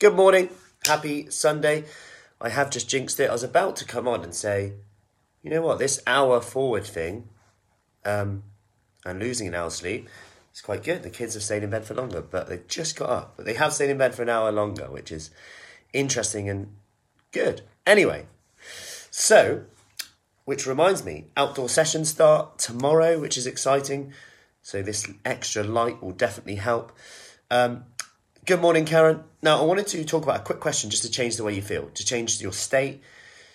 Good morning. Happy Sunday. I have just jinxed it. I was about to come on and say, you know what, this hour forward thing um, and losing an hour's sleep is quite good. The kids have stayed in bed for longer, but they've just got up. But they have stayed in bed for an hour longer, which is interesting and good. Anyway, so, which reminds me, outdoor sessions start tomorrow, which is exciting. So this extra light will definitely help. Um, good morning, Karen. Now, I wanted to talk about a quick question just to change the way you feel, to change your state,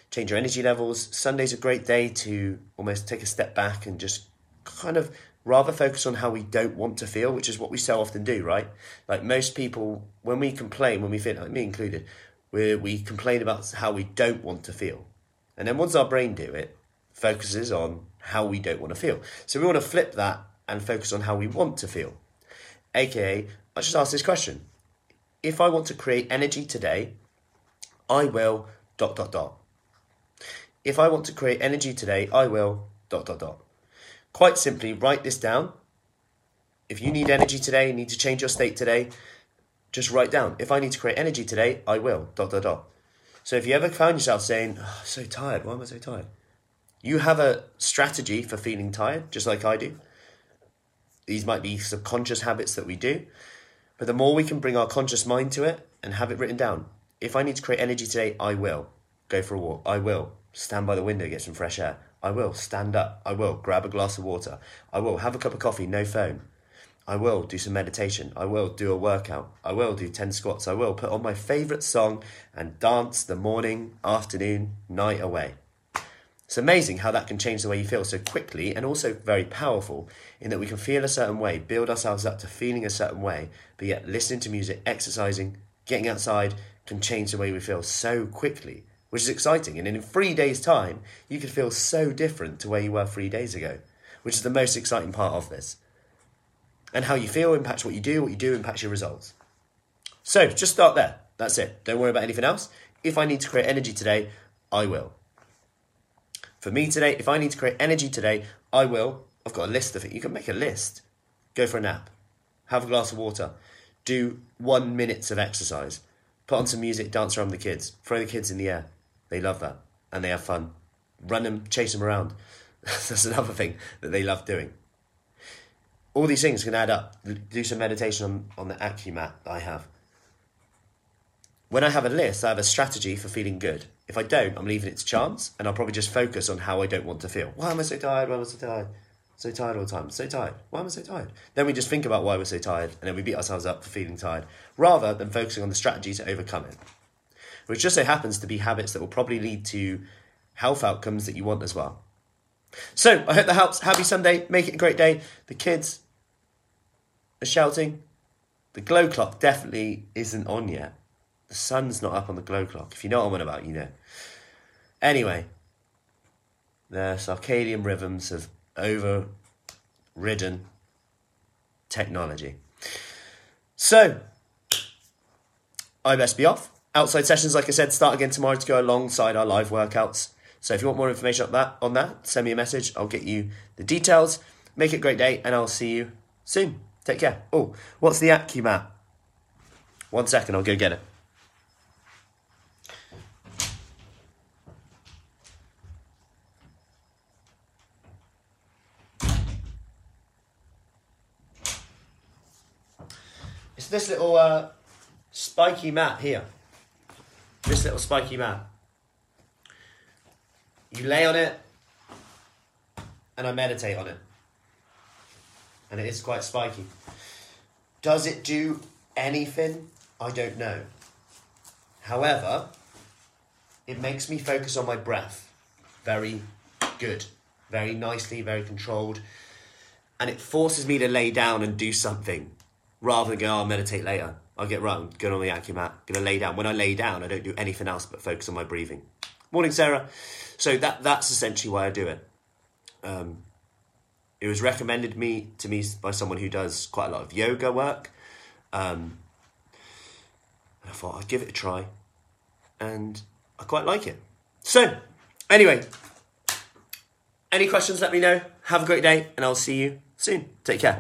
change your energy levels. Sunday's a great day to almost take a step back and just kind of rather focus on how we don't want to feel, which is what we so often do, right? Like most people, when we complain, when we feel, like me included, we we complain about how we don't want to feel. And then once our brain do it, focuses on how we don't want to feel. So we want to flip that and focus on how we want to feel. AKA, I just ask this question. If I want to create energy today, I will dot dot dot. If I want to create energy today, I will dot dot dot. Quite simply, write this down. If you need energy today, need to change your state today, just write down. If I need to create energy today, I will dot dot dot. So if you ever found yourself saying, oh, so tired, why am I so tired? You have a strategy for feeling tired, just like I do. These might be subconscious habits that we do. But the more we can bring our conscious mind to it and have it written down, if I need to create energy today, I will go for a walk. I will stand by the window, get some fresh air. I will stand up. I will grab a glass of water. I will have a cup of coffee, no phone. I will do some meditation. I will do a workout. I will do 10 squats. I will put on my favourite song and dance the morning, afternoon, night away. It's amazing how that can change the way you feel so quickly and also very powerful in that we can feel a certain way, build ourselves up to feeling a certain way, but yet listening to music, exercising, getting outside can change the way we feel so quickly, which is exciting. And in three days' time, you could feel so different to where you were three days ago, which is the most exciting part of this. And how you feel impacts what you do, what you do impacts your results. So just start there. That's it. Don't worry about anything else. If I need to create energy today, I will. For me today, if I need to create energy today, I will. I've got a list of it. You can make a list. Go for a nap. Have a glass of water. Do one minutes of exercise. Put on some music, dance around the kids. Throw the kids in the air. They love that. And they have fun. Run them, chase them around. That's another thing that they love doing. All these things can add up. Do some meditation on, on the AccuMat I have. When I have a list, I have a strategy for feeling good. If I don't, I'm leaving it to chance, and I'll probably just focus on how I don't want to feel. Why am I so tired? Why am I so tired? So tired all the time. So tired. Why am I so tired? Then we just think about why we're so tired, and then we beat ourselves up for feeling tired, rather than focusing on the strategy to overcome it. Which just so happens to be habits that will probably lead to health outcomes that you want as well. So I hope that helps. Happy Sunday. Make it a great day. The kids are shouting. The glow clock definitely isn't on yet. The sun's not up on the glow clock. If you know what I'm on about, you know. Anyway, the circadian rhythms have overridden technology. So, I best be off. Outside sessions, like I said, start again tomorrow to go alongside our live workouts. So if you want more information on that, on that, send me a message. I'll get you the details. Make it a great day, and I'll see you soon. Take care. Oh, what's the AccuMat? One second, I'll go get it. This little uh, spiky mat here. This little spiky mat. You lay on it, and I meditate on it. And it is quite spiky. Does it do anything? I don't know. However, it makes me focus on my breath. Very good. Very nicely, very controlled. And it forces me to lay down and do something rather than go, oh, I'll meditate later. I'll get right, I'm on the AccuMat, gonna lay down. When I lay down, I don't do anything else but focus on my breathing. Morning, Sarah. So that that's essentially why I do it. Um, it was recommended me to me by someone who does quite a lot of yoga work. Um, I thought I'd give it a try, and I quite like it. So, anyway, any questions? Let me know. Have a great day, and I'll see you soon. Take care.